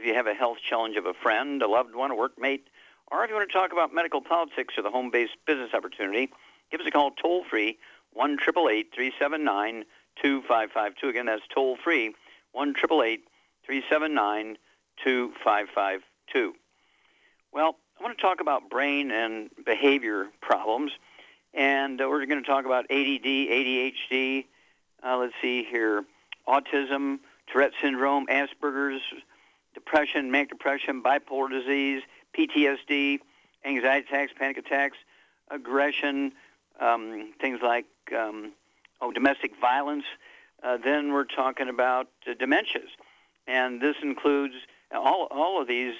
if you have a health challenge of a friend, a loved one, a workmate, or if you want to talk about medical politics or the home-based business opportunity, give us a call toll-free, 1 379 2552 Again, that's toll-free, 1 379 2552 Well, I want to talk about brain and behavior problems, and uh, we're going to talk about ADD, ADHD, uh, let's see here, autism, Tourette syndrome, Asperger's, depression, manic depression, bipolar disease, PTSD, anxiety attacks, panic attacks, aggression, um, things like um, oh, domestic violence. Uh, then we're talking about uh, dementias, and this includes all all of these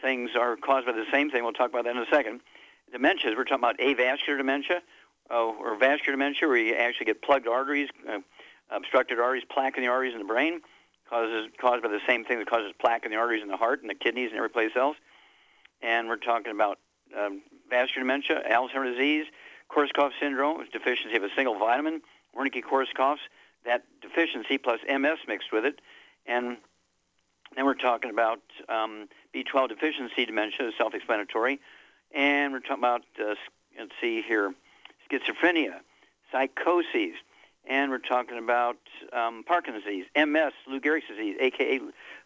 things are caused by the same thing. We'll talk about that in a second. Dementias. We're talking about avascular dementia uh, or vascular dementia, where you actually get plugged arteries, uh, obstructed arteries, plaque in the arteries in the brain causes caused by the same thing that causes plaque in the arteries in the heart and the kidneys and every place else. And we're talking about um, vascular dementia, Alzheimer's disease, Korsakoff syndrome, deficiency of a single vitamin, Wernicke-Korsakoff's, that deficiency plus MS mixed with it, and then we're talking about um, B12 deficiency dementia, self-explanatory, and we're talking about uh, let's see here, schizophrenia, psychoses, and we're talking about um, Parkinson's disease, MS, Lou Gehrig's disease, aka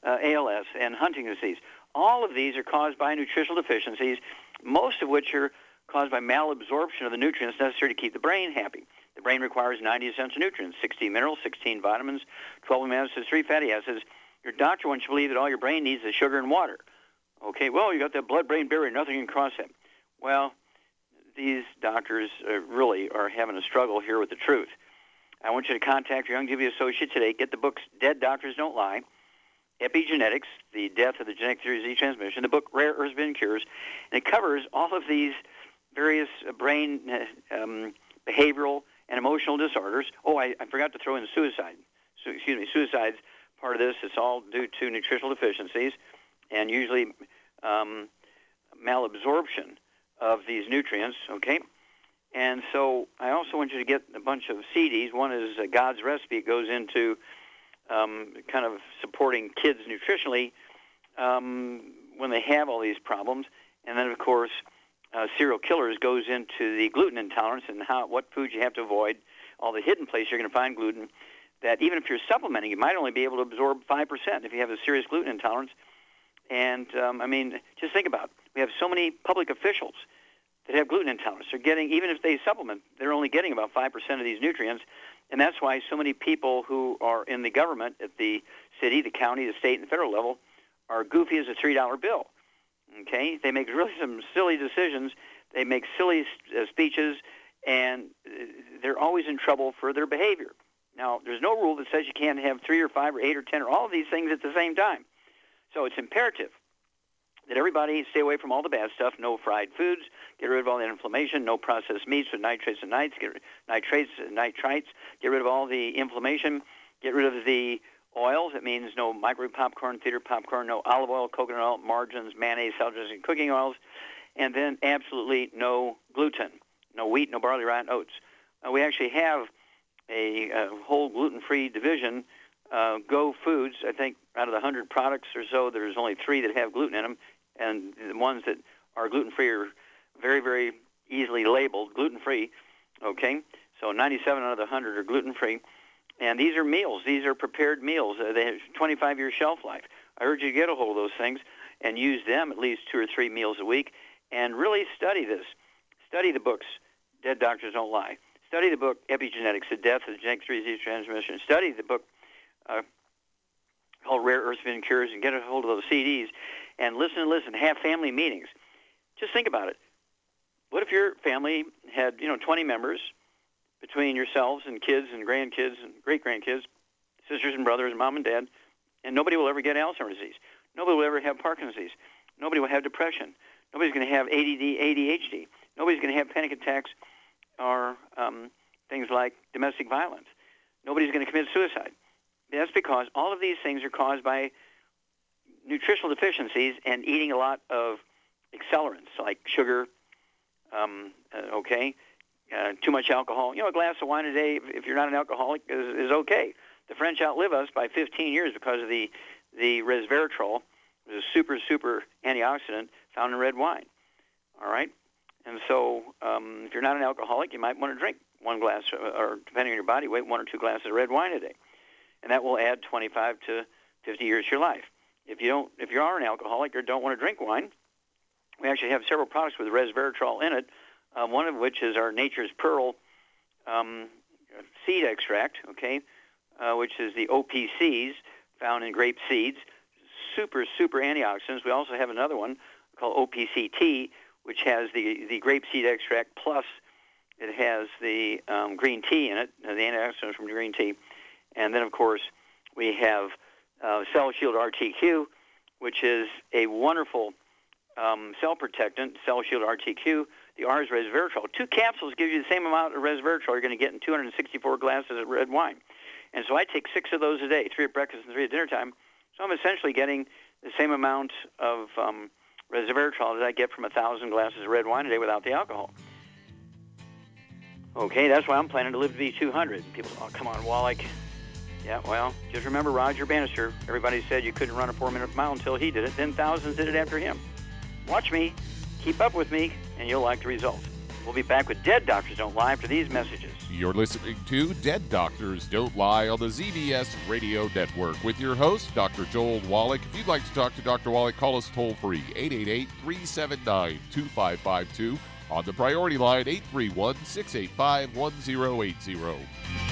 uh, ALS, and Huntington's disease. All of these are caused by nutritional deficiencies, most of which are caused by malabsorption of the nutrients necessary to keep the brain happy. The brain requires 90 essential nutrients, 16 minerals, 16 vitamins, 12 amino acids, 3 fatty acids. Your doctor wants you to believe that all your brain needs is sugar and water. Okay, well, you got that blood-brain barrier, nothing can cross it. Well, these doctors uh, really are having a struggle here with the truth. I want you to contact your Youngevity associate today. Get the books Dead Doctors Don't Lie, Epigenetics, The Death of the Genetic Theory of Disease Transmission, the book Rare Earths Been Cures, and it covers all of these various brain, uh, um, behavioral, and emotional disorders. Oh, I, I forgot to throw in suicide. So, excuse me, suicide's part of this. It's all due to nutritional deficiencies and usually um, malabsorption of these nutrients, okay? And so I also want you to get a bunch of CDs. One is uh, God's Recipe. It goes into um, kind of supporting kids nutritionally um, when they have all these problems. And then, of course, uh, Serial Killers goes into the gluten intolerance and how what foods you have to avoid, all the hidden places you're going to find gluten. That even if you're supplementing, you might only be able to absorb five percent if you have a serious gluten intolerance. And um, I mean, just think about it. we have so many public officials that have gluten intolerance. They're getting, even if they supplement, they're only getting about 5% of these nutrients. And that's why so many people who are in the government at the city, the county, the state, and federal level are goofy as a $3 bill. Okay? They make really some silly decisions. They make silly uh, speeches, and uh, they're always in trouble for their behavior. Now, there's no rule that says you can't have three or five or eight or ten or all of these things at the same time. So it's imperative that everybody stay away from all the bad stuff, no fried foods, get rid of all the inflammation, no processed meats with nitrates and nitrates, get, nitrates nitrites, get rid of all the inflammation, get rid of the oils. It means no microwave popcorn, theater popcorn, no olive oil, coconut oil, margarines, mayonnaise, salad dressing, cooking oils, and then absolutely no gluten, no wheat, no barley, rye, and oats. Uh, we actually have a, a whole gluten-free division, uh, Go Foods. I think out of the 100 products or so, there's only three that have gluten in them and the ones that are gluten-free are very, very easily labeled gluten-free. Okay, so 97 out of the 100 are gluten-free, And these are meals. These are prepared meals. Uh, they have 25 year shelf life. I urge you to get a hold of those things and use them at least two or three meals a week and really study this. Study the books, Dead Doctors Don't Lie. Study the book Epigenetics, The Death of Genetic Disease Transmission. Study the book uh, called Rare Earth Forbidden Cures and get a hold of those CDs and listen and listen. Have family meetings. Just think about it. What if your family had, you know, 20 members between yourselves and kids and grandkids and great grandkids, sisters and brothers, and mom and dad, and nobody will ever get Alzheimer's disease. Nobody will ever have Parkinson's disease. Nobody will have depression. Nobody's going to have ADD, ADHD. Nobody's going to have panic attacks or um, things like domestic violence. Nobody's going to commit suicide. That's because all of these things are caused by nutritional deficiencies and eating a lot of accelerants like sugar, um, uh, okay, uh, too much alcohol. You know, a glass of wine a day, if you're not an alcoholic, is, is okay. The French outlive us by 15 years because of the the resveratrol, which is a super super antioxidant found in red wine. All right, and so um, if you're not an alcoholic, you might want to drink one glass, uh, or depending on your body weight, one or two glasses of red wine a day and that will add 25 to 50 years to your life. If you don't, if you are an alcoholic or don't want to drink wine, we actually have several products with resveratrol in it. Uh, one of which is our Nature's Pearl um, seed extract, okay, uh, which is the OPCs found in grape seeds. Super, super antioxidants. We also have another one called OPCT, which has the the grape seed extract plus it has the um, green tea in it, the antioxidants from the green tea. And then, of course, we have uh, Cell Shield RTQ, which is a wonderful um, cell protectant, Cell Shield RTQ. The R is resveratrol. Two capsules give you the same amount of resveratrol you're going to get in 264 glasses of red wine. And so I take six of those a day, three at breakfast and three at dinner time. So I'm essentially getting the same amount of um, resveratrol as I get from a thousand glasses of red wine a day without the alcohol. Okay, that's why I'm planning to live to be 200. People, oh, come on, Wallach. Yeah, well, just remember Roger Bannister. Everybody said you couldn't run a four-minute mile until he did it. Then thousands did it after him. Watch me, keep up with me, and you'll like the results. We'll be back with Dead Doctors Don't Lie after these messages. You're listening to Dead Doctors Don't Lie on the ZBS Radio Network with your host, Dr. Joel Wallach. If you'd like to talk to Dr. Wallach, call us toll free, 888 379 2552. On the priority line, 831 685 1080.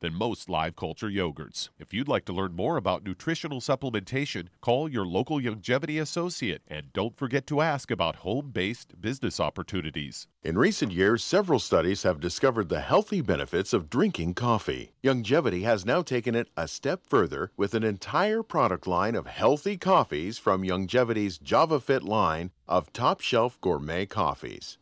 than most live culture yogurts. If you'd like to learn more about nutritional supplementation, call your local Youngevity associate and don't forget to ask about home based business opportunities. In recent years, several studies have discovered the healthy benefits of drinking coffee. Youngevity has now taken it a step further with an entire product line of healthy coffees from Youngevity's JavaFit line of top shelf gourmet coffees.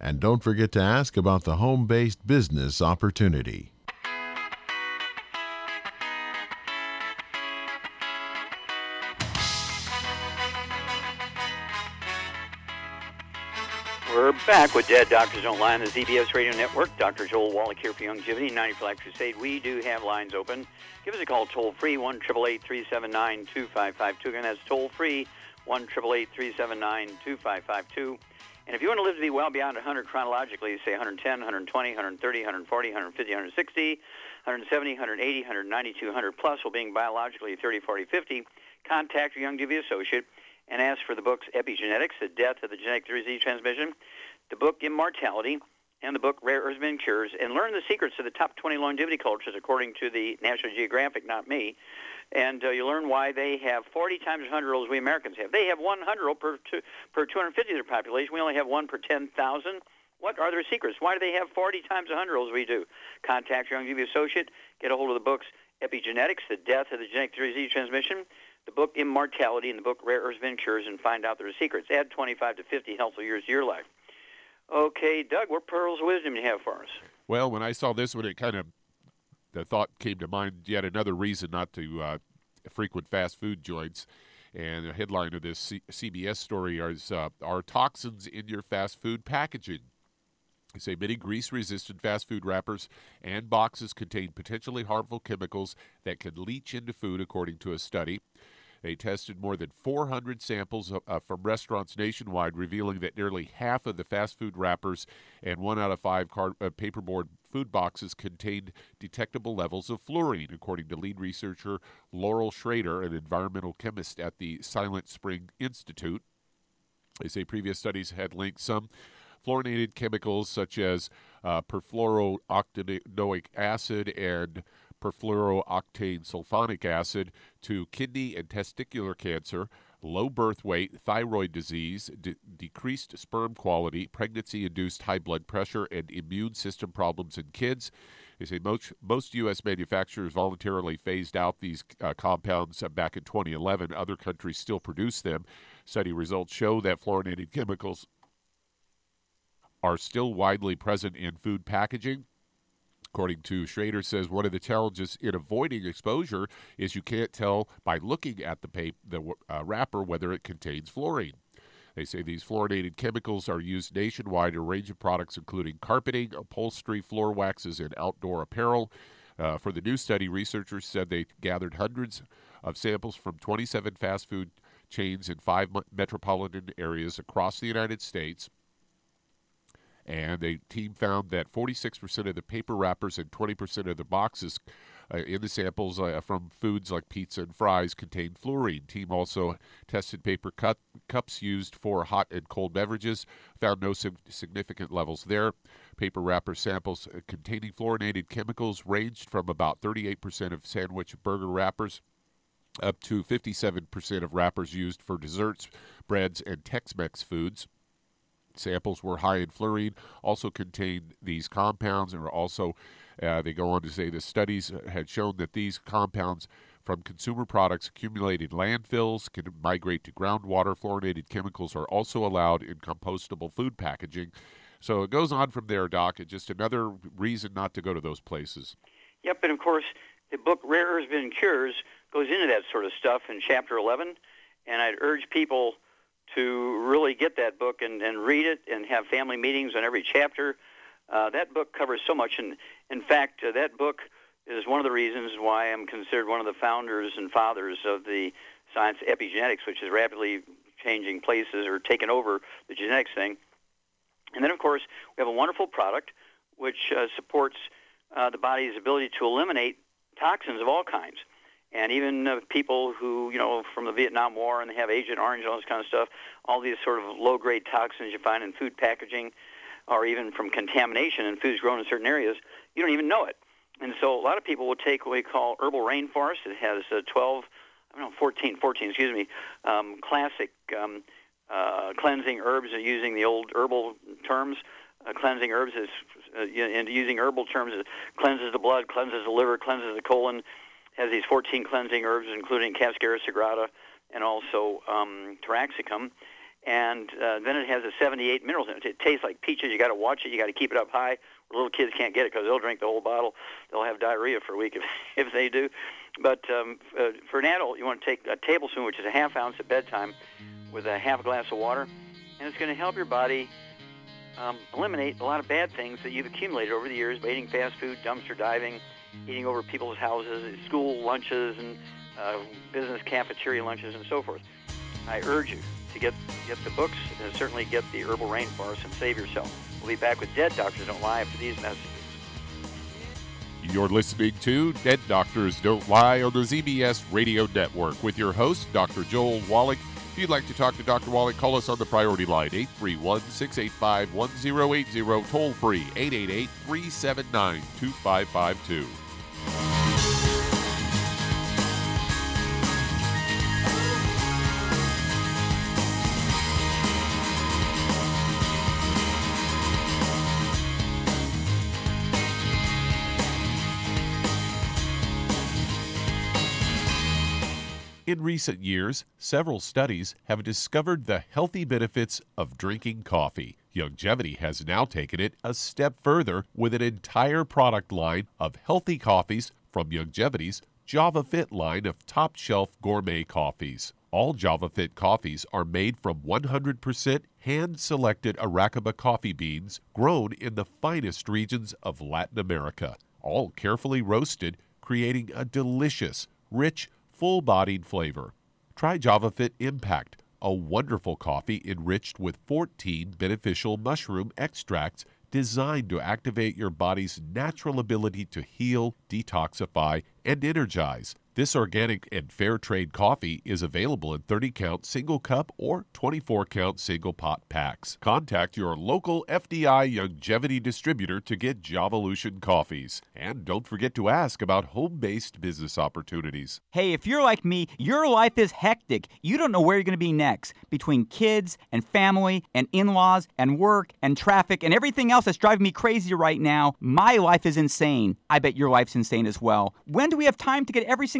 And don't forget to ask about the home based business opportunity. We're back with Dead Doctors Don't Lie on the ZBS Radio Network. Dr. Joel Wallach here for Youngevity, 90 for Life Crusade. We do have lines open. Give us a call toll free, 1 379 2552. Again, that's toll free, 1 379 2552. And if you want to live to be well beyond 100 chronologically, say 110, 120, 130, 140, 150, 160, 170, 180, 190, 200 plus, while being biologically 30, 40, 50, contact your Youngevity associate and ask for the books Epigenetics, The Death of the Genetic Disease Transmission, the book Immortality, and the book Rare Earths Cures, and learn the secrets of the top 20 longevity cultures according to the National Geographic, not me. And uh, you learn why they have 40 times as 100 olds we Americans have. They have one 100 per, two, per 250 of their population. We only have one per 10,000. What are their secrets? Why do they have 40 times the 100 olds we do? Contact your Youngevity associate. Get a hold of the books Epigenetics, The Death of the Genetic Disease Transmission, the book Immortality and the book Rare Earths and Cures and find out their secrets. Add 25 to 50 healthful years to your life. Okay, Doug, what pearls of wisdom do you have for us? Well, when I saw this one, it kind of the thought came to mind yet another reason not to uh, frequent fast food joints. And the headline of this C- CBS story is uh, Are toxins in your fast food packaging? They say many grease resistant fast food wrappers and boxes contain potentially harmful chemicals that can leach into food, according to a study. They tested more than 400 samples uh, from restaurants nationwide, revealing that nearly half of the fast food wrappers and one out of five card, uh, paperboard food boxes contained detectable levels of fluorine, according to lead researcher Laurel Schaider, an environmental chemist at the Silent Spring Institute. They say previous studies had linked some fluorinated chemicals such as uh, perfluorooctanoic acid and perfluorooctane sulfonic acid to kidney and testicular cancer, low birth weight, thyroid disease, de- decreased sperm quality, pregnancy induced high blood pressure, and immune system problems in kids. They say most, most U.S. manufacturers voluntarily phased out these uh, compounds uh, back in 2011. Other countries still produce them. Study results show that fluorinated chemicals are still widely present in food packaging. According to Schaider, says one of the challenges in avoiding exposure is you can't tell by looking at the, paper, the uh, wrapper whether it contains fluorine. They say these fluorinated chemicals are used nationwide in a range of products, including carpeting, upholstery, floor waxes, and outdoor apparel. Uh, for the new study, researchers said they gathered hundreds of samples from 27 fast food chains in five metropolitan areas across the United States. And the team found that 46% of the paper wrappers and 20% of the boxes uh, in the samples uh, from foods like pizza and fries contained fluorine. Team also tested paper cups used for hot and cold beverages, found no significant levels there. Paper wrapper samples uh, containing fluorinated chemicals ranged from about 38% of sandwich burger wrappers up to 57% of wrappers used for desserts, breads, and Tex Mex foods. Samples were high in fluorine, also contained these compounds, and are also, uh, they go on to say the studies had shown that these compounds from consumer products accumulated landfills can migrate to groundwater. Fluorinated chemicals are also allowed in compostable food packaging. So it goes on from there, Doc. It's just another reason not to go to those places. Yep, and of course, the book Rare Earths and Cures goes into that sort of stuff in chapter 11. And I'd urge people to really get that book and, and read it and have family meetings on every chapter. Uh, that book covers so much. And in fact, uh, that book is one of the reasons why I'm considered one of the founders and fathers of the science epigenetics, which is rapidly changing places or taking over the genetics thing. And then, of course, we have a wonderful product which uh, supports uh, the body's ability to eliminate toxins of all kinds and even uh, people who, you know, from the Vietnam War and they have Agent Orange and all this kind of stuff, all these sort of low-grade toxins you find in food packaging or even from contamination in foods grown in certain areas, you don't even know it. And so a lot of people will take what we call herbal rainforest. It has uh, 12, I don't know, 14, 14, excuse me, um, classic um, uh, cleansing herbs using the old herbal terms. Uh, cleansing herbs is, uh, and using herbal terms, it cleanses the blood, cleanses the liver, cleanses the colon, has these 14 cleansing herbs, including Cascara sagrada and also um, taraxacum. And uh, then it has a 78 minerals in it. It tastes like peaches. You got to watch it. You got to keep it up high. Little kids can't get it because they'll drink the whole bottle. They'll have diarrhea for a week if, if they do. But um, uh, for an adult, you want to take a tablespoon, which is a half ounce at bedtime, with a half glass of water, and it's going to help your body um, eliminate a lot of bad things that you've accumulated over the years by eating fast food, dumpster diving, eating over people's houses, school lunches, and uh, business cafeteria lunches, and so forth. I urge you to get get the books and certainly get the Herbal Rainforest and save yourself. We'll be back with Dead Doctors Don't Lie after these messages. You're listening to Dead Doctors Don't Lie on the ZBS Radio Network with your host, Dr. Joel Wallach. If you'd like to talk to Dr. Wallach, call us on the priority line, 831 685 1080, toll free, 888 379 2552. In recent years, several studies have discovered the healthy benefits of drinking coffee. Youngevity has now taken it a step further with an entire product line of healthy coffees from Youngevity's Java Fit line of top shelf gourmet coffees. All Java Fit coffees are made from 100% hand selected Arabica coffee beans grown in the finest regions of Latin America, all carefully roasted, creating a delicious, rich, full bodied flavor. Try JavaFit Impact, a wonderful coffee enriched with 14 beneficial mushroom extracts designed to activate your body's natural ability to heal, detoxify, and energize. This organic and fair trade coffee is available in 30 count single cup or 24 count single pot packs. Contact your local FDI Youngevity distributor to get Javalution coffees. And don't forget to ask about home based business opportunities. Hey, if you're like me, your life is hectic. You don't know where you're going to be next between kids and family and in laws and work and traffic and everything else that's driving me crazy right now. My life is insane. I bet your life's insane as well. When do we have time to get every single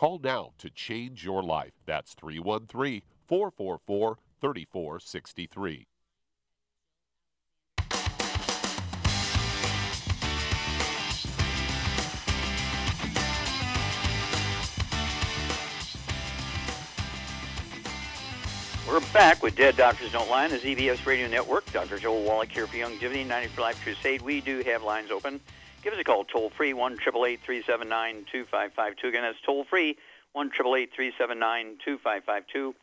Call now to change your life. That's 313 444 3463. We're back with Dead Doctors Don't Lie on the ZBS Radio Network. Dr. Joel Wallach here for Youngevity 90 for Life Crusade. We do have lines open. Give us a call toll free, 1 379 2552. Again, that's toll free, 1 379 2552.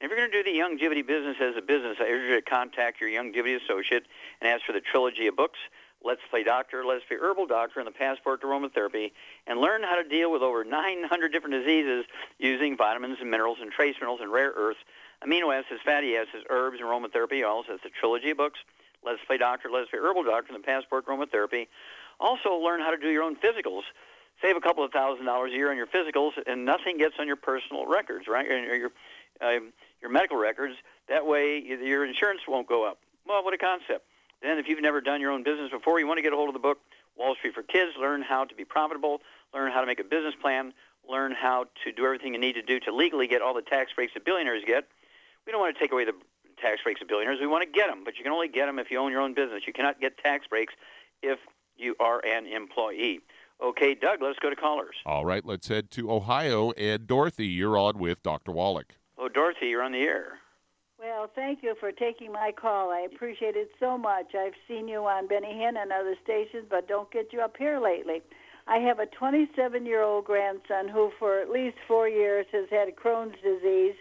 And if you're going to do the Youngevity business as a business, I urge you to contact your Youngevity associate and ask for the trilogy of books Let's Play Doctor, Let's Play Herbal Doctor, and the Passport to Aromatherapy, and learn how to deal with over 900 different diseases using vitamins and minerals and trace minerals and rare earths amino acids, fatty acids, herbs, and aromatherapy. Also, it's a trilogy of books. Let's Play Doctor, Let's Play Herbal Doctor, and the Passport to Aromatherapy. Also, learn how to do your own physicals. Save a couple of thousand dollars a year on your physicals, and nothing gets on your personal records, right? Or your uh, your medical records. That way, your insurance won't go up. Well, what a concept! Then, if you've never done your own business before, you want to get a hold of the book Wall Street for Kids. Learn how to be profitable. Learn how to make a business plan. learn how to do everything you need to do to legally get all the tax breaks that billionaires get. We don't want to take away the tax breaks of billionaires. We want to get them, but you can only get them if you own your own business. You cannot get tax breaks if you are an employee. Okay, Doug, let's go to callers. All right, let's head to Ohio. And Dorothy, you're on with Dr. Wallach. Oh, Dorothy, you're on the air. Well, thank you for taking my call. I appreciate it so much. I've seen you on Benny Hinn and other stations, but don't get you up here lately. I have a 27 year old grandson who, for at least four years, has had Crohn's disease,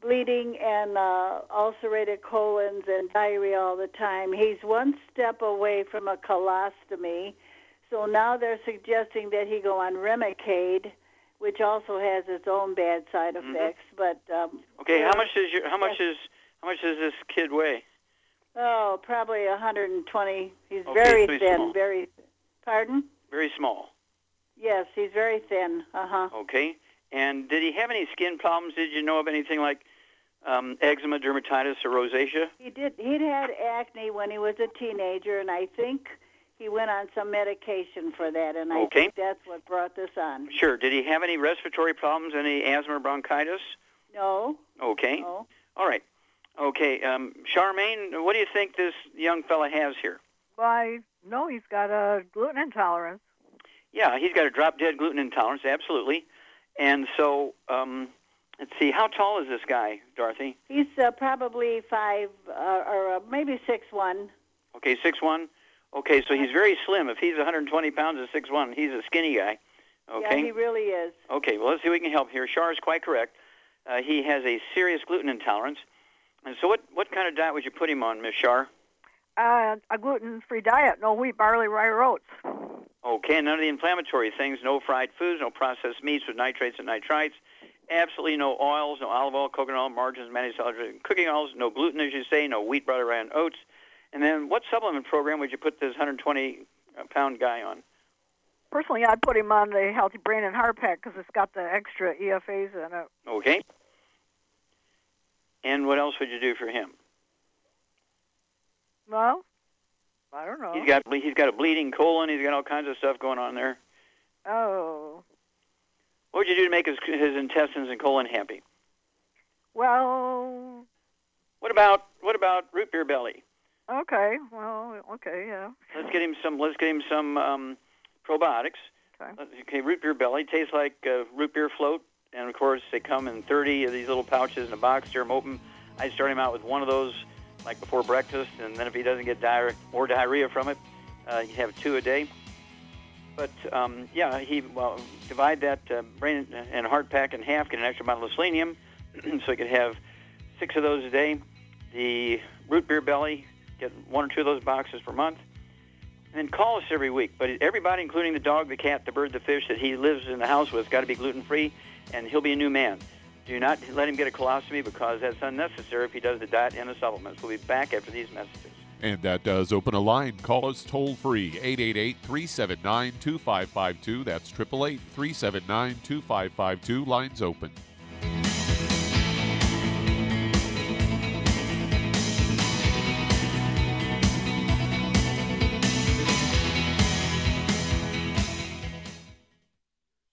bleeding, and uh, ulcerated colons and diarrhea all the time. He's one step away from a colostomy, so now they're suggesting that he go on Remicade, which also has its own bad side effects. But um, Okay, how much is your how much is how much does this kid weigh? Oh, probably 120. He's Okay, very so he's thin. small. Very. Pardon? Very small. Yes, he's very thin. Uh huh. Okay. And did he have any skin problems? Did you know of anything like um, eczema, dermatitis, or rosacea? He did. He'd had acne when he was a teenager, and I think he went on some medication for that, and I Okay. think that's what brought this on. Sure. Did he have any respiratory problems? Any asthma or bronchitis? No. Okay. No. All right. Okay. Um, Charmaine, what do you think this young fella has here? Well, I know he's got a gluten intolerance. Yeah, he's got a drop dead gluten intolerance, absolutely. And so, um, let's see, how tall is this guy, Dorothy? He's uh, probably five uh, or uh, maybe six one. Okay, six one. Okay, so he's very slim. If he's 120 pounds and six one, he's a skinny guy. Okay. Yeah, he really is. Okay, well, let's see if we can help here. Shar is quite correct. Uh, he has a serious gluten intolerance. And so, what, what kind of diet would you put him on, Miss Shar? Uh, a gluten-free diet, no wheat, barley, rye, or oats. Okay, none of the inflammatory things. No fried foods, no processed meats with nitrates and nitrites. Absolutely no oils, no olive oil, coconut oil, margarines, manufactured cooking oils. No gluten, as you say. No wheat, rye, and oats. And then, what supplement program would you put this 120-pound uh, guy on? Personally, I'd put him on the Healthy Brain and Heart Pack because it's got the extra EFAs in it. Okay. And what else would you do for him? Well, I don't know. He's got he's got a bleeding colon. He's got all kinds of stuff going on there. Oh, What would you do to make his his intestines and colon happy? well, What about what about root beer belly? okay, well, okay, yeah. Let's get him some. Let's get him some um, probiotics. Okay. Okay, root beer belly tastes like uh, root beer float, and of course they come in 30 of these little pouches in a box. Tear them open. I start him out with one of those, like before breakfast, and then if he doesn't get diarrhea more diarrhea from it, uh, you have two a day. But um, yeah, he well divide that uh, brain and heart pack in half, get an extra bottle of selenium, so he could have six of those a day. The root beer belly, get one or two of those boxes per month and then call us every week. But everybody, including the dog, the cat, the bird, the fish that he lives in the house with, got to be gluten free, and he'll be a new man. Do not let him get a colostomy because that's unnecessary if he does the diet and the supplements. We'll be back after these messages. And that does open a line. Call us toll free 888 379 2552. That's 888 379 2552. Lines open.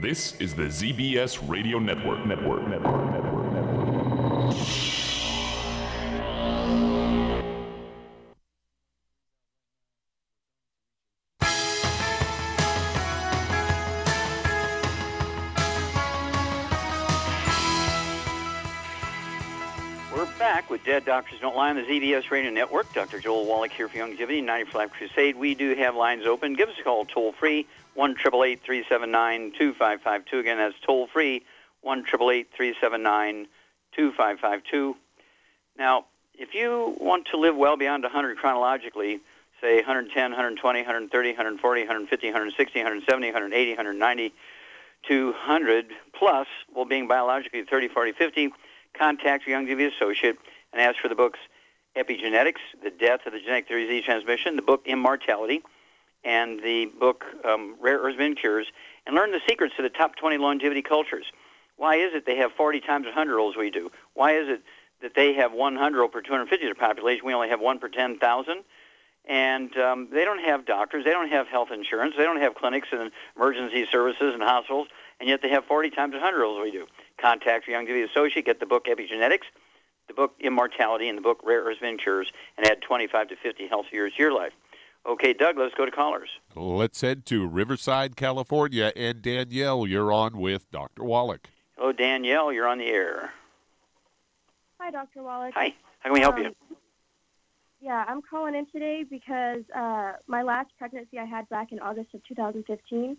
This is the ZBS Radio Network. Network. Network. Network. Network. We're back with Dead Doctors Don't Lie on the ZBS Radio Network. Dr. Joel Wallach here for Youngevity, 90 for Life Crusade. We do have lines open. Give us a call toll free, 1 379 2552. Again, that's toll free, 1 379 2552. Now, if you want to live well beyond 100 chronologically, say 110, 120, 130, 140, 150, 160, 170, 180, 190, 200 plus, well, being biologically 30, 40, 50, contact your Youngevity associate and ask for the books Epigenetics, The Death of the Genetic Disease Transmission, the book Immortality, and the book um, Rare Earths and Cures, and learn the secrets to the top 20 longevity cultures. Why is it they have 40 times 100 olds we do? Why is it that they have 100 per 250 of their population? We only have one per 10,000. And um, they don't have doctors. They don't have health insurance. They don't have clinics and emergency services and hospitals. And yet they have 40 times 100 olds we do. Contact your Youngevity associate. Get the book Epigenetics, the book Immortality, and the book Rare Earths and Cures, and add 25 to 50 healthy years to your life. Okay, Doug, let's go to callers. Let's head to Riverside, California. And Danielle, you're on with Dr. Wallach. Hello, Danielle. You're on the air. Hi, Dr. Wallach. Hi. How can we help Um, you? Yeah, I'm calling in today because uh, my last pregnancy I had back in August of 2015,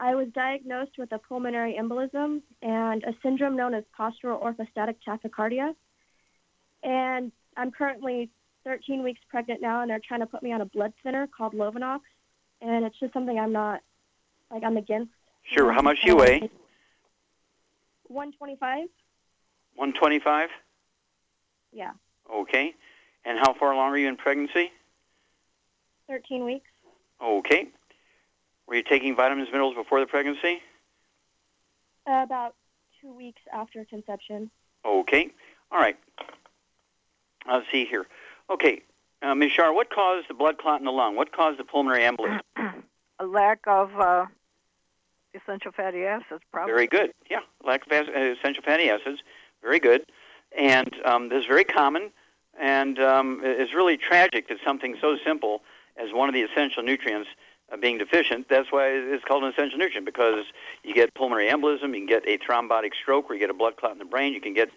I was diagnosed with a pulmonary embolism and a syndrome known as postural orthostatic tachycardia. And I'm currently 13 weeks pregnant now, and they're trying to put me on a blood thinner called Lovenox. And it's just something I'm not, like, I'm against. Sure. How much do you weigh? 125? 125? Yeah, Okay. And how far along are you in pregnancy? 13 weeks. Okay. Were you taking vitamins and minerals before the pregnancy? Uh, about two weeks after conception. Okay. All right. Let's see here. Okay. Uh, Ms. Shar, what caused the blood clot in the lung? What caused the pulmonary embolism? A lack of uh, essential fatty acids, probably. Very good. Yeah, lack of uh, essential fatty acids. Very good. And um, this is very common, and um, it's really tragic that something so simple as one of the essential nutrients uh, being deficient. That's why it's called an essential nutrient because you get pulmonary embolism, you can get a thrombotic stroke where you get a blood clot in the brain, you can get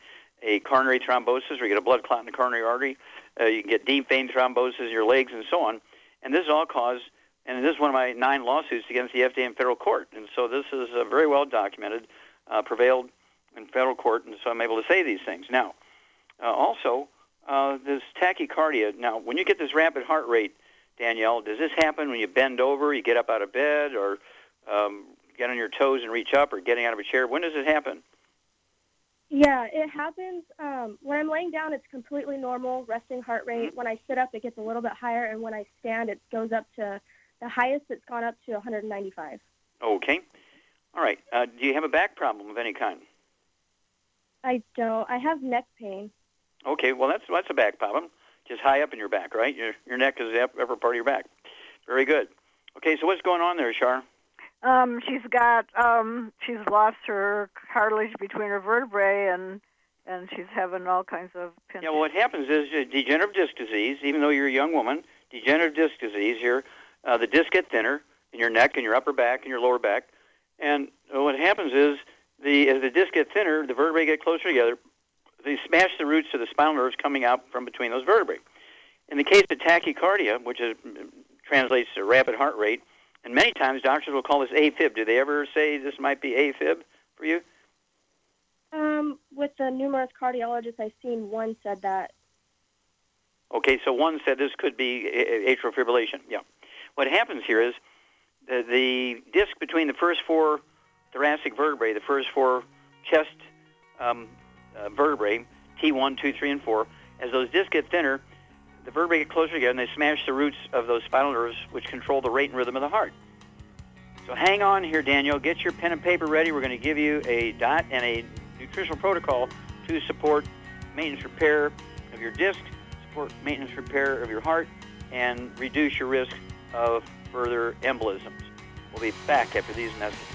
a coronary thrombosis where you get a blood clot in the coronary artery, uh, you can get deep vein thrombosis in your legs, and so on. And this is all caused and this is one of my nine lawsuits against the FDA in federal court. And so this is uh, very well documented, uh, prevailed in federal court, and so I'm able to say these things. Now, uh, also, uh, this tachycardia. Now, when you get this rapid heart rate, Danielle, does this happen when you bend over, you get up out of bed, or um, get on your toes and reach up, or getting out of a chair? When does it happen? Yeah, it happens um, when I'm laying down. It's completely normal, resting heart rate. Mm-hmm. When I sit up, it gets a little bit higher, and when I stand, it goes up to the highest. It's gone up to 195. Okay. All right. Uh, do you have a back problem of any kind? I don't. I have neck pain. Okay. Well, that's that's a back problem, just high up in your back, right? Your your neck is the upper part of your back. Very good. Okay. So what's going on there, Shar? Um, she's got um, she's lost her cartilage between her vertebrae, and and she's having all kinds of pinch. Yeah. Well, what happens is uh, degenerative disc disease. Even though you're a young woman, degenerative disc disease. Here, uh, the discs get thinner in your neck and your upper back and your lower back, and uh, what happens is the as the discs get thinner, the vertebrae get closer together. They smash the roots of the spinal nerves coming out from between those vertebrae. In the case of tachycardia, which is, translates to rapid heart rate, and many times doctors will call this AFib. Do they ever say this might be AFib for you? Um, with the numerous cardiologists I've seen, one said that. Okay, so one said this could be atrial fibrillation. Yeah. What happens here is the, the disc between the first four thoracic vertebrae, the first four chest um, uh, vertebrae, T1, 2, 3, and 4, as those discs get thinner, the vertebrae get closer together and they smash the roots of those spinal nerves which control the rate and rhythm of the heart. So hang on here, Daniel. Get your pen and paper ready. We're going to give you a dot and a nutritional protocol to support maintenance repair of your disc, support maintenance repair of your heart, and reduce your risk of further embolisms. We'll be back after these messages.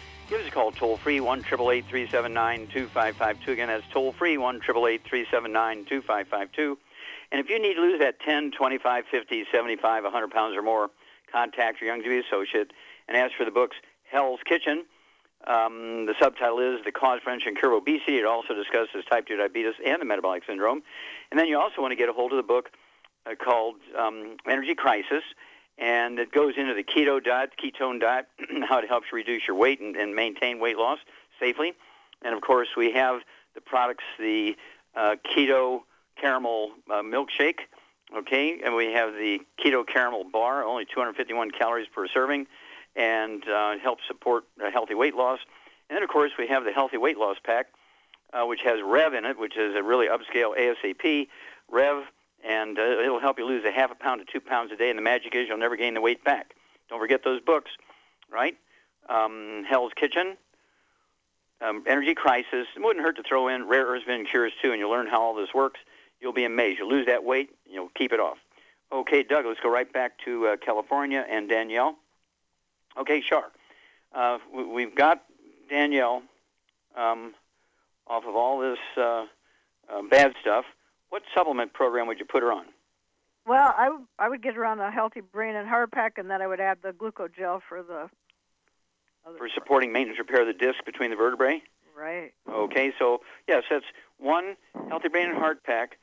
Give us a call toll free, 1 379 2552. Again, that's toll free, 1 379 2552. And if you need to lose that 10, 25, 50, 75, 100 pounds or more, contact your Young Youngevity associate and ask for the books Hell's Kitchen. Um, the subtitle is The Cause, Prevention, and Cure of Obesity. It also discusses type 2 diabetes and the metabolic syndrome. And then you also want to get a hold of the book uh, called um, Energy Crisis, and it goes into the keto diet, ketone diet, how it helps reduce your weight and, and maintain weight loss safely. And of course, we have the products, the uh, keto caramel uh, milkshake, okay, and we have the keto caramel bar, only 251 calories per serving, and uh, helps support healthy weight loss. And then, of course, we have the Healthy Weight Loss Pack, uh, which has Rev in it, which is a really upscale ASAP Rev, and uh, it'll help you lose a half a pound to two pounds a day. And the magic is you'll never gain the weight back. Don't forget those books, right? Um, Hell's Kitchen, um, Energy Crisis. It wouldn't hurt to throw in Rare Earths Vitamin Cures too, and you'll learn how all this works. You'll be amazed. You'll lose that weight. You'll keep it off. Okay, Doug, let's go right back to uh, California and Danielle. Okay, Shar. Uh, we- we've got Danielle um, off of all this uh, uh, bad stuff. What supplement program would you put her on? Well, I, w- I would get her on a healthy brain and heart pack, and then I would add the glucogel for the For supporting maintenance repair of the disc between the vertebrae? right. Okay, so yes, that's one healthy brain and heart pack,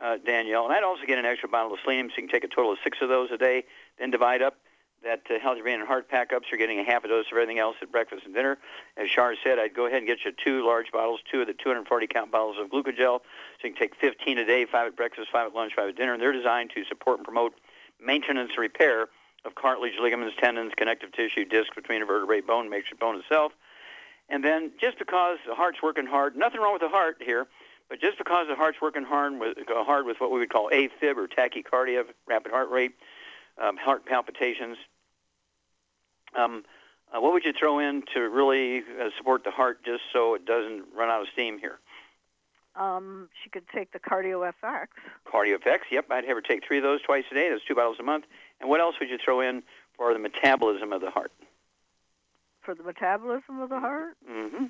uh, Danielle. And I'd also get an extra bottle of selenium, so you can take a total of six of those a day. Then divide up that uh, healthy brain and heart pack-ups you're getting a half a dose of everything else at breakfast and dinner. As Shar said, I'd go ahead and get you two large bottles, two of the 240 count bottles of glucogel, so you can take 15 a day, five at breakfast, five at lunch, five at dinner. And they're designed to support and promote maintenance and repair of cartilage, ligaments, tendons, connective tissue, disc between a vertebrae, bone, makes your bone itself. And then just because the heart's working hard, nothing wrong with the heart here, but just because the heart's working hard with, uh, hard with what we would call AFib or tachycardia, rapid heart rate, um, heart palpitations, um, uh, what would you throw in to really uh, support the heart just so it doesn't run out of steam here? Um, she could take the Cardio FX. Cardio FX, yep, I'd have her take three of those twice a day. That's two bottles a month. And what else would you throw in for the metabolism of the heart? for the metabolism of the heart. Mm-hmm.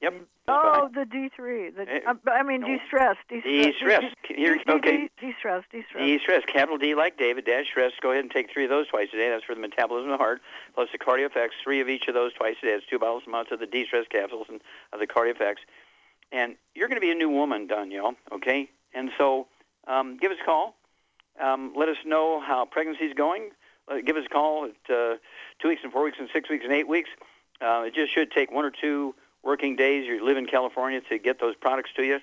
Yep. Oh, the D3. The, uh, I mean, de-stress. De-stress. Here- okay. De-stress. De-stress. E-stress, capital D like David, dash stress. Go ahead and take three of those twice a day. That's for the metabolism of the heart, plus the cardio FX. Three of each of those twice a day. That's two bottles a month of the de-stress capsules and of the cardio FX. And you're going to be a new woman, Danielle. Okay. And so, um, give us a call. Um, let us know how pregnancy's going. Uh, give us a call at uh, two weeks and four weeks and six weeks and eight weeks. Uh, it just should take one or two working days. You live in California to get those products to you,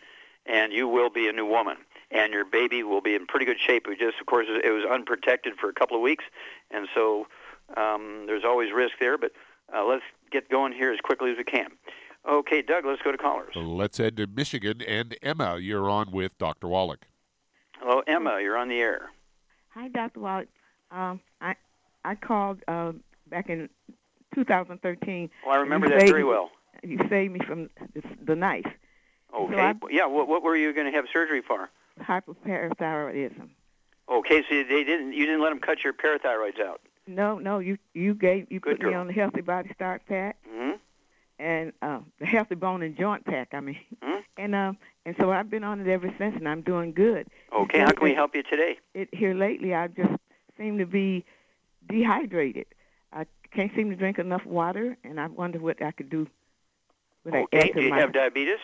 and you will be a new woman. And your baby will be in pretty good shape. We just, of course, it was unprotected for a couple of weeks, and so um, there's always risk there. But uh, let's get going here as quickly as we can. Okay, Doug, let's go to callers. Let's head to Michigan. And Emma, you're on with Dr. Wallach. Hello, Emma. You're on the air. Hi, Dr. Wallach. Um, I I called uh, back in 2013. Well, I remember that saved very well. You saved me from the, the knife, Okay. I- yeah. What, what were you going to have surgery for? hyperparathyroidism. Okay, so they didn't. You didn't let them cut your parathyroids out. No, no, you you gave you Good put me on the Healthy Body Start Pack hmm and uh, the Healthy Bone and Joint Pack. I mean, Mhm. and um, and so I've been on it ever since, and I'm doing good. Okay. How can we help you today? It here lately, I just seem to be dehydrated. I can't seem to drink enough water, and I wonder what I could do. I Okay. Do you my have diabetes?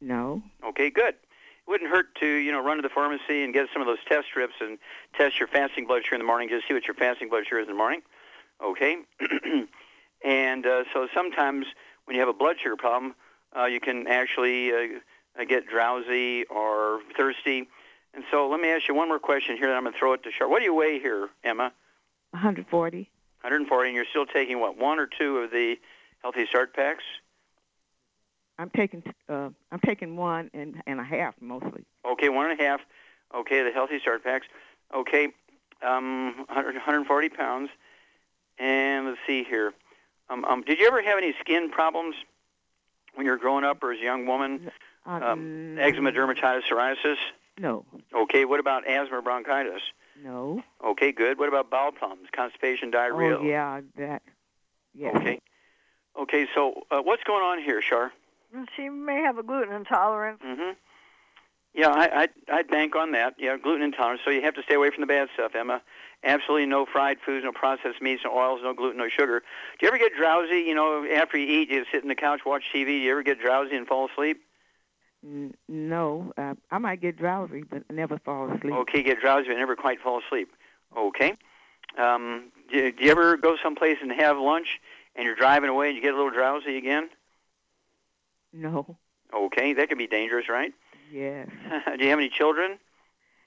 no. Okay, good. It wouldn't hurt to, you know, run to the pharmacy and get some of those test strips and test your fasting blood sugar in the morning. Just see what your fasting blood sugar is in the morning. Okay. and uh, so sometimes when you have a blood sugar problem, uh, you can actually uh, get drowsy or thirsty. And so let me ask you one more question here, then I'm going to throw it to Shar. What do you weigh here, Emma? 140. 140, and you're still taking, what, one or two of the Healthy Start packs? I'm taking uh, I'm taking one and and a half mostly. Okay, one and a half. Okay, the healthy start packs. Okay, um, 100, 140 pounds. And let's see here. Um, um, did you ever have any skin problems when you were growing up or as a young woman? Uh, Um, eczema, dermatitis, psoriasis? No, Okay, what about asthma or bronchitis? no. Okay, good. What about bowel problems, constipation, diarrhea? Oh yeah, that. Yeah. Okay. Okay, so uh, what's going on here, Shar? And She may have a gluten intolerance. Mm-hmm. Yeah, I, I'd, I'd bank on that. Yeah, gluten intolerance. So you have to stay away from the bad stuff, Emma. Absolutely no fried foods, no processed meats, no oils, no gluten, no sugar. Do you ever get drowsy? You know, after you eat, you sit in the couch, watch TV. Do you ever get drowsy and fall asleep? No, uh, I might get drowsy, but never fall asleep. Okay, get drowsy but never quite fall asleep. Okay. Um, do, do you ever go someplace and have lunch and you're driving away and you get a little drowsy again? No. Okay, that can be dangerous, right? Yes. do you have any children?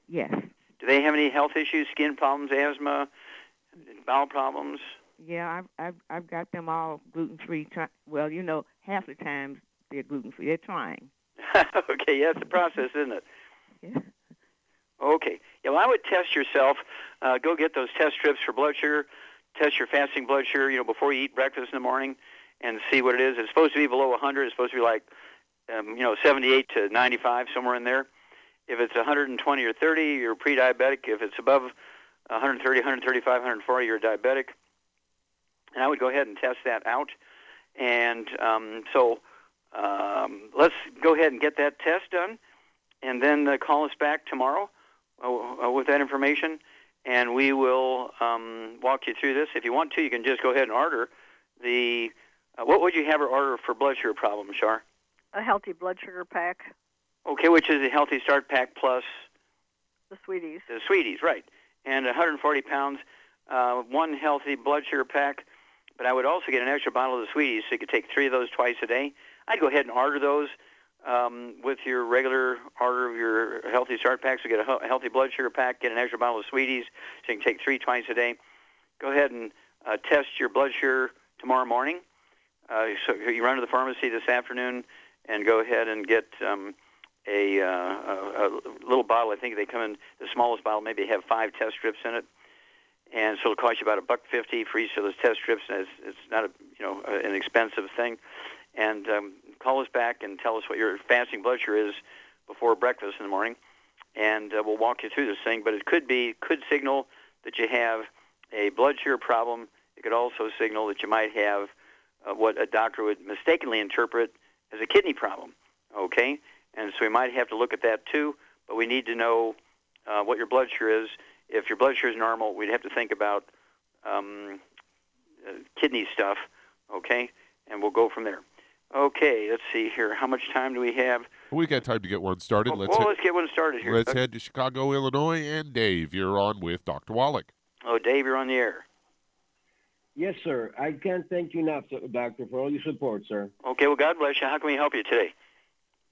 Yes. Do they have any health issues, skin problems, asthma, bowel problems? Yeah, I've I've I've got them all gluten free. Try, well, you know, half the times they're gluten free. They're trying. okay, yeah, it's a process, isn't it? Yeah. Okay. Yeah, well, I would test yourself. Uh, go get those test strips for blood sugar. Test your fasting blood sugar, you know, before you eat breakfast in the morning, and see what it is. It's supposed to be below 100. It's supposed to be like, um, you know, 78 to 95, somewhere in there. If it's 120 or 30, you're pre-diabetic. If it's above 130, 135, 140, you're diabetic. And I would go ahead and test that out. And um, so um, let's go ahead and get that test done, and then uh, call us back tomorrow uh, with that information, and we will um, walk you through this. If you want to, you can just go ahead and order the. Uh, what would you have her order for blood sugar problems, Shar? A healthy blood sugar pack, Okay, which is a Healthy Start Pack Plus, the sweeties. the sweeties, right? And 140 pounds, uh, one healthy blood sugar pack. But I would also get an extra bottle of the sweeties, so you could take three of those twice a day. I'd go ahead and order those um, with your regular order of your Healthy Start Pack. So get a healthy blood sugar pack, get an extra bottle of sweeties, so you can take three twice a day. Go ahead and uh, test your blood sugar tomorrow morning. Uh, so you run to the pharmacy this afternoon and go ahead and get um, a, uh, a, a little bottle. I think they come in the smallest bottle. Maybe have five test strips in it, and so it'll cost you about a buck fifty for each of those test strips. And it's, it's not a you know an expensive thing. And um, call us back and tell us what your fasting blood sugar is before breakfast in the morning, and uh, we'll walk you through this thing. But it could be could signal that you have a blood sugar problem. It could also signal that you might have uh, what a doctor would mistakenly interpret as a kidney problem. Okay, and so we might have to look at that too. But we need to know uh, what your blood sugar is. If your blood sugar is normal, we'd have to think about um, uh, kidney stuff. Okay, and we'll go from there. Okay, let's see here. How much time do we have? We got time to get one started. let's well, head, let's get one started here. let's head to Chicago, Illinois, and Dave, you're on with Dr. Wallach. Oh, Dave, you're on the air. Yes, sir. I can't thank you enough, doctor, for all your support, sir. Okay, well, God bless you. How can we help you today?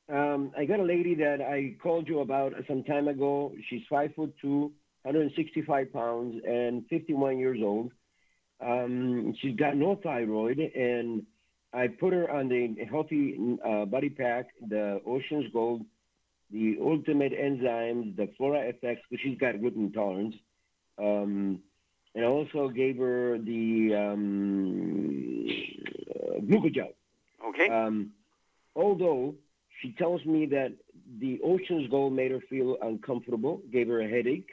Um, I got a lady that I called you about some time ago. She's five foot two, 165 pounds, and 51 years old. Um, she's got no thyroid, and I put her on the healthy uh, body pack, the Ocean's Gold, the Ultimate Enzymes, the Flora FX, because she's got gluten intolerance. Um, and I also gave her the um, uh, glucogel. Okay. Um, although she tells me that the Ocean's Gold made her feel uncomfortable, gave her a headache.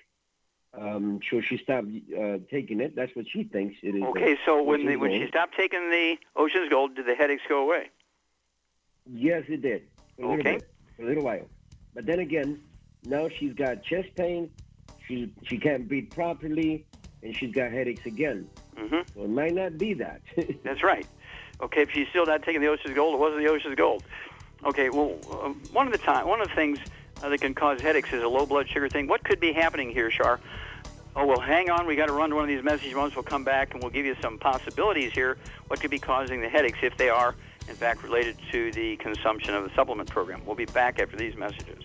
Um, so she stopped uh, taking it. That's what she thinks it is. Okay, so when the, when she stopped taking the Ocean's Gold, did the headaches go away? Yes, it did. A little Okay. bit, a little while. But then again, now she's got chest pain. She she can't breathe properly, and she's got headaches again. Mm-hmm. So it might not be that. That's right. Okay, if she's still not taking the Ocean's Gold, it wasn't the Ocean's Gold. Okay, well, uh, one of the time, one of the things uh, that can cause headaches is a low blood sugar thing. What could be happening here, Shar? Oh well, hang on. We got to run to one of these message moments. We'll come back and we'll give you some possibilities here. What could be causing the headaches if they are, in fact, related to the consumption of the supplement program? We'll be back after these messages.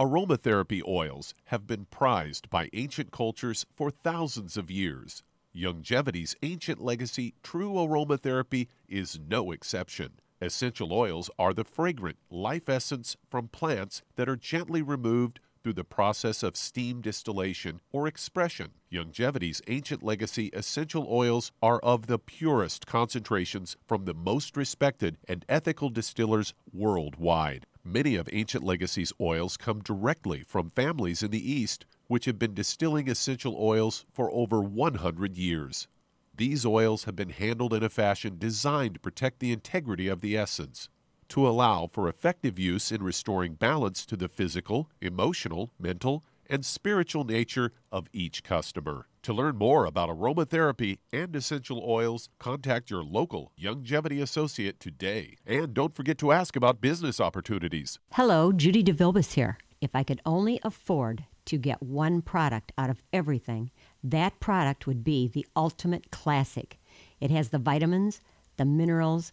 Aromatherapy oils have been prized by ancient cultures for thousands of years. Youngevity's ancient legacy, true aromatherapy, is no exception. Essential oils are the fragrant life essence from plants that are gently removed through the process of steam distillation or expression. Youngevity's ancient legacy essential oils are of the purest concentrations from the most respected and ethical distillers worldwide. Many of Ancient Legacy's oils come directly from families in the East, which have been distilling essential oils for over 100 years. These oils have been handled in a fashion designed to protect the integrity of the essence, to allow for effective use in restoring balance to the physical, emotional, mental, and spiritual nature of each customer. To learn more about aromatherapy and essential oils, contact your local Youngevity associate today. And don't forget to ask about business opportunities. Hello, Judy DeVilbus here. If I could only afford to get one product out of everything, that product would be the Ultimate Classic. It has the vitamins, the minerals,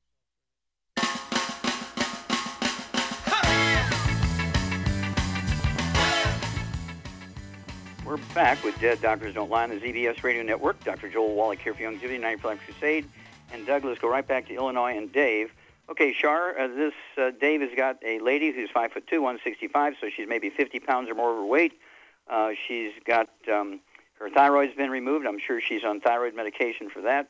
We're back with Dead Doctors Don't Lie on the ZBS Radio Network. Dr. Joel Wallach here for Youngevity, 95 Crusade. And Doug, let's go right back to Illinois and Dave. Okay, Shar, uh, this uh, Dave has got a lady who's 5 foot 2, 165, so she's maybe 50 pounds or more overweight. Uh, she's got um, her thyroid's been removed. I'm sure she's on thyroid medication for that.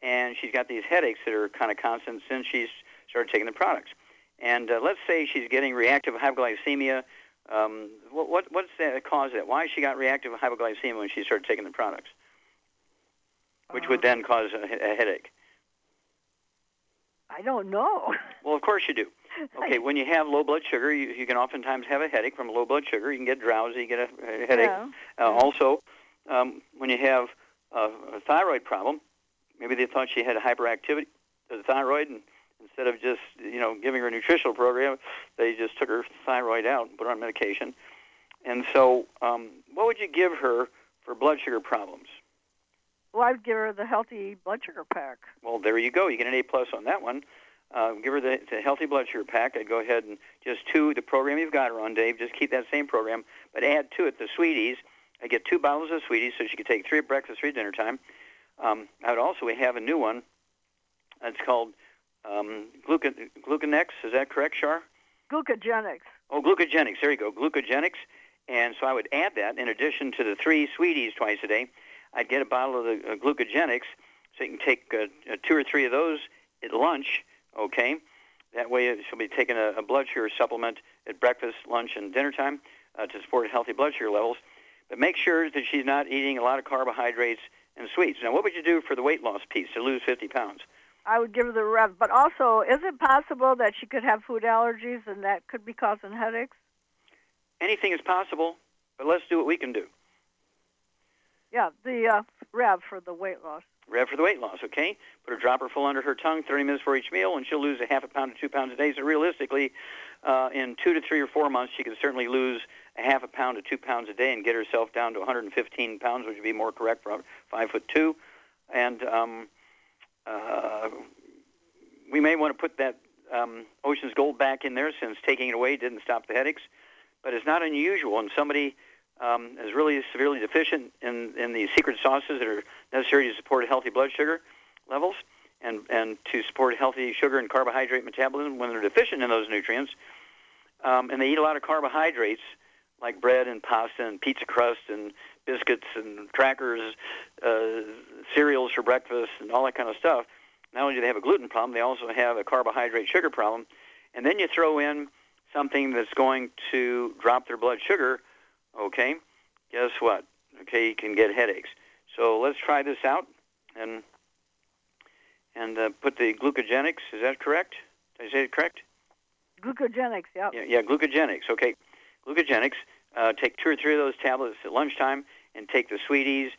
And she's got these headaches that are kind of constant since she's started taking the products. And uh, let's say she's getting reactive hypoglycemia um, what, what what's the cause of that? Why she got reactive hypoglycemia when she started taking the products, which would then cause a, a headache? I don't know. Well, of course you do. Okay, when you have low blood sugar, you, you can oftentimes have a headache from low blood sugar. You can get drowsy, get a, a headache. Yeah. Uh, also, um, when you have a, a thyroid problem, maybe they thought she had a hyperactivity of the thyroid, and instead of just you know giving her a nutritional program, they just took her thyroid out and put her on medication. And so, um, what would you give her for blood sugar problems? Well, I'd give her the healthy blood sugar pack. Well, there you go. You get an A plus on that one. Uh, give her the, the healthy blood sugar pack. I'd go ahead and just two the program you've got her on, Dave. Just keep that same program, but add to it the sweeties. I get two bottles of sweeties, so she could take three at breakfast, three at dinner time. Um, I would also have a new one. It's called um, glucon, Gluconex. Is that correct, Shar? Glucogenics. Oh, glucogenics. There you go, glucogenics. And so I would add that in addition to the three sweeties twice a day. I'd get a bottle of the uh, glucogenics, so you can take uh, uh, two or three of those at lunch. Okay, that way she'll be taking a, a blood sugar supplement at breakfast, lunch, and dinner time uh, to support healthy blood sugar levels. But make sure that she's not eating a lot of carbohydrates and sweets. Now, what would you do for the weight loss piece to lose 50 pounds? I would give her the Rev. But also, is it possible that she could have food allergies and that could be causing headaches? Anything is possible, but let's do what we can do. Yeah, the uh, Rev for the weight loss. Rev for the weight loss, okay? Put a dropper full under her tongue, 30 minutes for each meal, and she'll lose a half a pound to two pounds a day. So realistically, uh, in two to three or four months, she could certainly lose a half a pound to two pounds a day and get herself down to 115 pounds, which would be more correct for five foot two. And um, uh, we may want to put that um, Ocean's Gold back in there since taking it away didn't stop the headaches. But it's not unusual, and somebody um, is really severely deficient in, in the secret sauces that are necessary to support healthy blood sugar levels and, and to support healthy sugar and carbohydrate metabolism when they're deficient in those nutrients. Um, and they eat a lot of carbohydrates. like bread and pasta and pizza crust and biscuits and crackers, uh, cereals for breakfast, and all that kind of stuff. Not only do they have a gluten problem, they also have a carbohydrate sugar problem. And then you throw in something that's going to drop their blood sugar, okay, guess what? Okay, you can get headaches. So let's try this out and and uh, put the glucogenics. Is that correct? Did I say it correct? Glucogenics, yep. Yeah, yeah, glucogenics. Okay, glucogenics. Uh, take two or three of those tablets at lunchtime, and take the sweeties.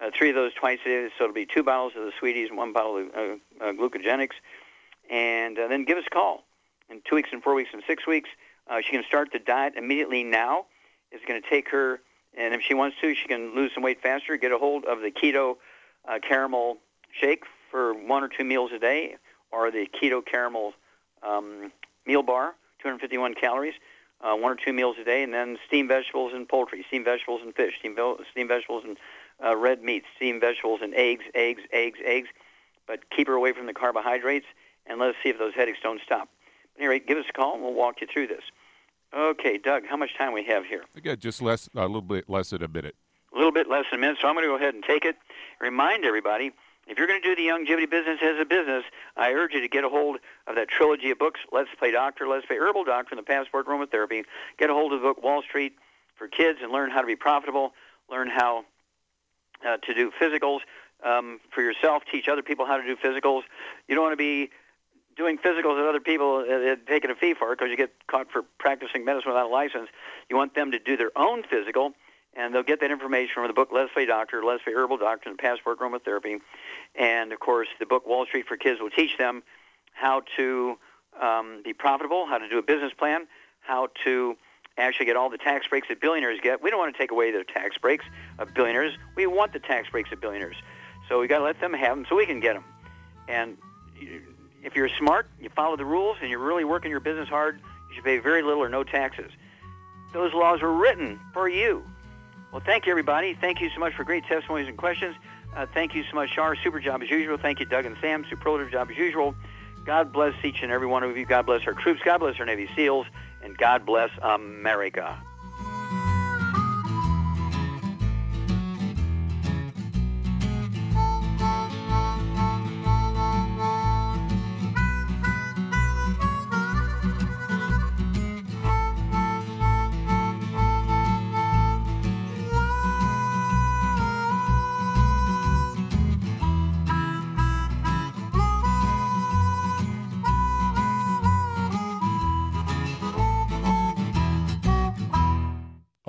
Uh, three of those twice a day, so it'll be two bottles of the sweeties and one bottle of uh, uh, glucogenics. And uh, then give us a call in two weeks and four weeks and six weeks. Uh, she can start the diet immediately now. It's going to take her, and if she wants to, she can lose some weight faster. Get a hold of the keto uh, caramel shake for one or two meals a day, or the keto caramel um, meal bar, 251 calories, uh, one or two meals a day, and then steamed vegetables and poultry, steamed vegetables and fish, steamed, steamed vegetables and uh, red meat, steamed vegetables and eggs, eggs, eggs, eggs. But keep her away from the carbohydrates, and let's see if those headaches don't stop. At any rate, give us a call, and we'll walk you through this. Okay, Doug, how much time we have here? Got just less, a little bit less than a minute. A little bit less than a minute, so I'm going to go ahead and take it. Remind everybody if you're going to do the Youngevity business as a business, I urge you to get a hold of that trilogy of books, Let's Play Doctor, Let's Play Herbal Doctor, and the Passport Aromatherapy. Get a hold of the book Wall Street for Kids and learn how to be profitable, learn how uh, to do physicals um, for yourself, teach other people how to do physicals. You don't want to be doing physicals that other people uh, taking a fee for because you get caught for practicing medicine without a license. You want them to do their own physical and they'll get that information from the book Let's Doctor, Let's Herbal Doctor, and Passport Aromatherapy. And of course, the book Wall Street for Kids will teach them how to um, be profitable, how to do a business plan, how to actually get all the tax breaks that billionaires get. We don't want to take away the tax breaks of billionaires. We want the tax breaks of billionaires. So we got to let them have them so we can get them. And if you're smart, you follow the rules, and you're really working your business hard, you should pay very little or no taxes. Those laws were written for you. Well, thank you, everybody. Thank you so much for great testimonies and questions. Uh, thank you so much, Shar. Super job as usual. Thank you, Doug and Sam. Superlative job as usual. God bless each and every one of you. God bless our troops. God bless our Navy SEALs. And God bless America.